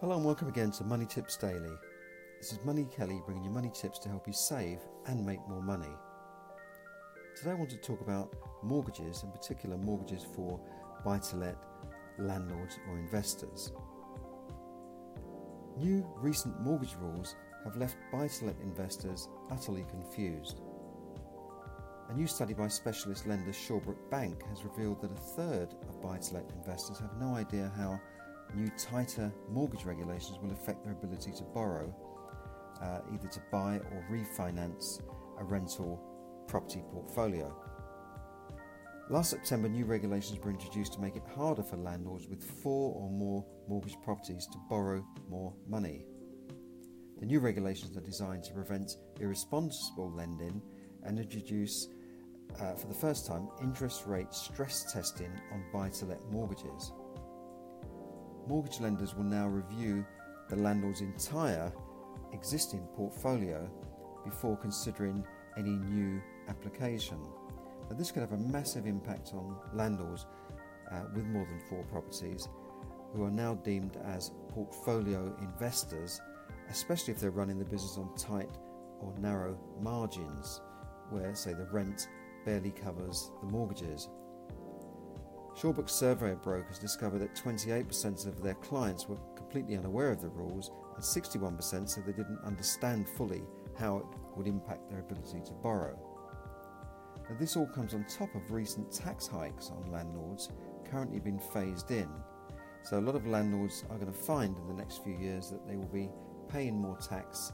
Hello and welcome again to Money Tips Daily. This is Money Kelly bringing you money tips to help you save and make more money. Today I want to talk about mortgages, in particular mortgages for buy to let landlords or investors. New recent mortgage rules have left buy to let investors utterly confused. A new study by specialist lender Shawbrook Bank has revealed that a third of buy to let investors have no idea how new tighter mortgage regulations will affect their ability to borrow, uh, either to buy or refinance a rental property portfolio. Last September, new regulations were introduced to make it harder for landlords with four or more mortgage properties to borrow more money. The new regulations are designed to prevent irresponsible lending and introduce, uh, for the first time, interest rate stress testing on buy to let mortgages mortgage lenders will now review the landlord's entire existing portfolio before considering any new application. Now, this could have a massive impact on landlords uh, with more than four properties who are now deemed as portfolio investors, especially if they're running the business on tight or narrow margins, where, say, the rent barely covers the mortgages. Shawbrook's survey of brokers discovered that 28% of their clients were completely unaware of the rules, and 61% said they didn't understand fully how it would impact their ability to borrow. Now, this all comes on top of recent tax hikes on landlords currently being phased in. So, a lot of landlords are going to find in the next few years that they will be paying more tax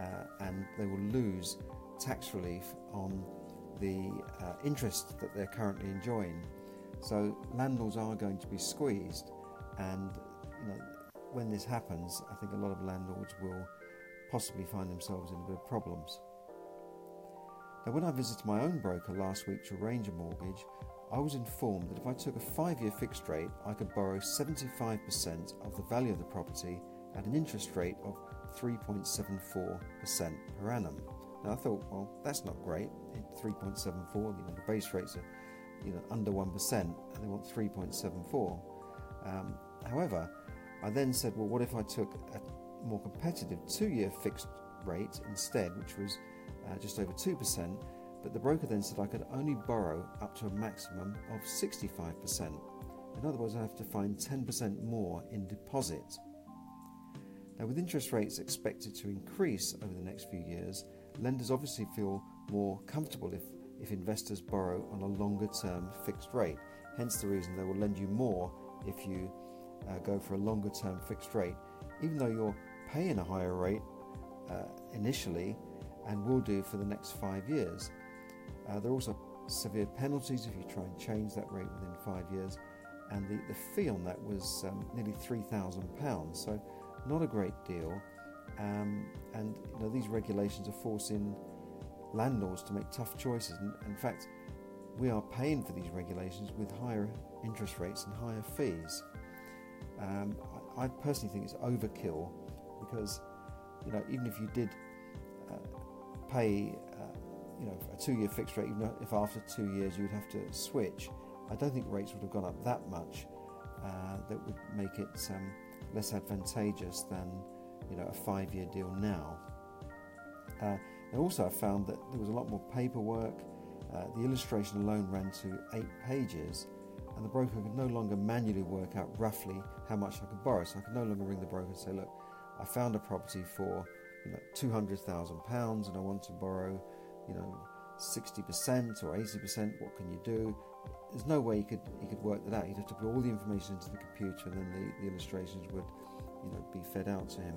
uh, and they will lose tax relief on the uh, interest that they're currently enjoying. So landlords are going to be squeezed, and you know when this happens, I think a lot of landlords will possibly find themselves in a bit of problems. Now, when I visited my own broker last week to arrange a mortgage, I was informed that if I took a five year fixed rate, I could borrow 75% of the value of the property at an interest rate of 3.74% per annum. Now, I thought, well, that's not great. 3.74, you know, the base rates are you know, under 1% and they want 3.74. Um, however, I then said, well, what if I took a more competitive two year fixed rate instead, which was uh, just over 2%? But the broker then said I could only borrow up to a maximum of 65%. In other words, I have to find 10% more in deposit. Now, with interest rates expected to increase over the next few years, lenders obviously feel more comfortable if if investors borrow on a longer term fixed rate. Hence the reason they will lend you more if you uh, go for a longer term fixed rate, even though you're paying a higher rate uh, initially and will do for the next five years. Uh, there are also severe penalties if you try and change that rate within five years, and the, the fee on that was um, nearly £3,000, so not a great deal. Um, and you know, these regulations are forcing landlords to make tough choices. And in fact, we are paying for these regulations with higher interest rates and higher fees. Um, I, personally think it's overkill because, you know, even if you did uh, pay, uh, you know, a two-year fixed rate, even if after two years you would have to switch, I don't think rates would have gone up that much. Uh, that would make it um, less advantageous than, you know, a five-year deal now. And also, I found that there was a lot more paperwork. Uh, the illustration alone ran to eight pages, and the broker could no longer manually work out roughly how much I could borrow. So I could no longer ring the broker and say, "Look, I found a property for you know two hundred thousand pounds, and I want to borrow, you know, sixty percent or eighty percent. What can you do?" There's no way he could he could work that out. He'd have to put all the information into the computer, and then the, the illustrations would, you know, be fed out to him.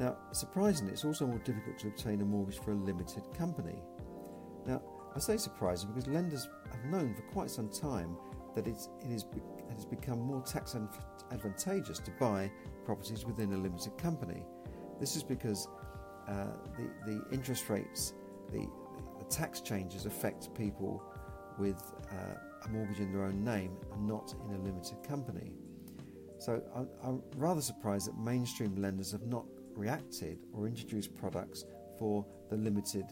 Now, surprisingly, it's also more difficult to obtain a mortgage for a limited company. Now, I say surprising because lenders have known for quite some time that it's, it, is, it has become more tax advantageous to buy properties within a limited company. This is because uh, the, the interest rates, the, the tax changes affect people with uh, a mortgage in their own name and not in a limited company. So I'm rather surprised that mainstream lenders have not reacted or introduced products for the limited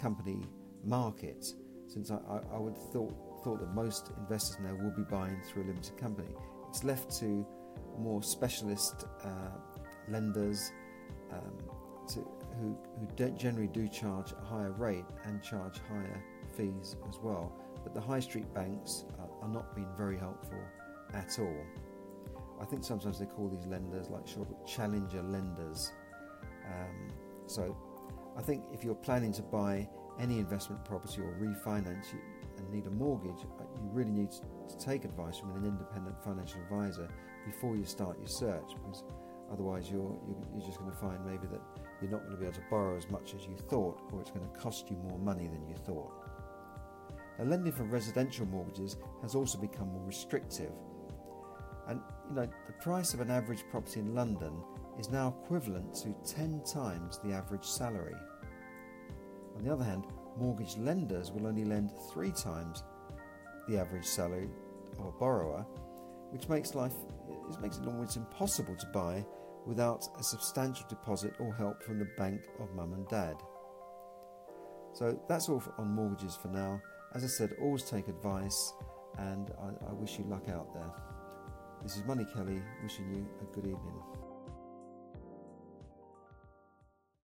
company market, since I, I, I would thought thought that most investors now will be buying through a limited company. It's left to more specialist uh, lenders um, to, who, who generally do charge a higher rate and charge higher fees as well. But the high street banks are, are not being very helpful at all. I think sometimes they call these lenders like challenger lenders. Um, so I think if you're planning to buy any investment property or refinance you, and need a mortgage, uh, you really need to take advice from an independent financial advisor before you start your search because otherwise you're, you're just going to find maybe that you're not going to be able to borrow as much as you thought or it's going to cost you more money than you thought. Now, lending for residential mortgages has also become more restrictive. And you know, the price of an average property in London is now equivalent to 10 times the average salary. On the other hand, mortgage lenders will only lend three times the average salary of a borrower, which makes life it makes it almost impossible to buy without a substantial deposit or help from the bank of mum and dad. So that's all on mortgages for now. As I said, always take advice, and I, I wish you luck out there. This is Money Kelly wishing you a good evening.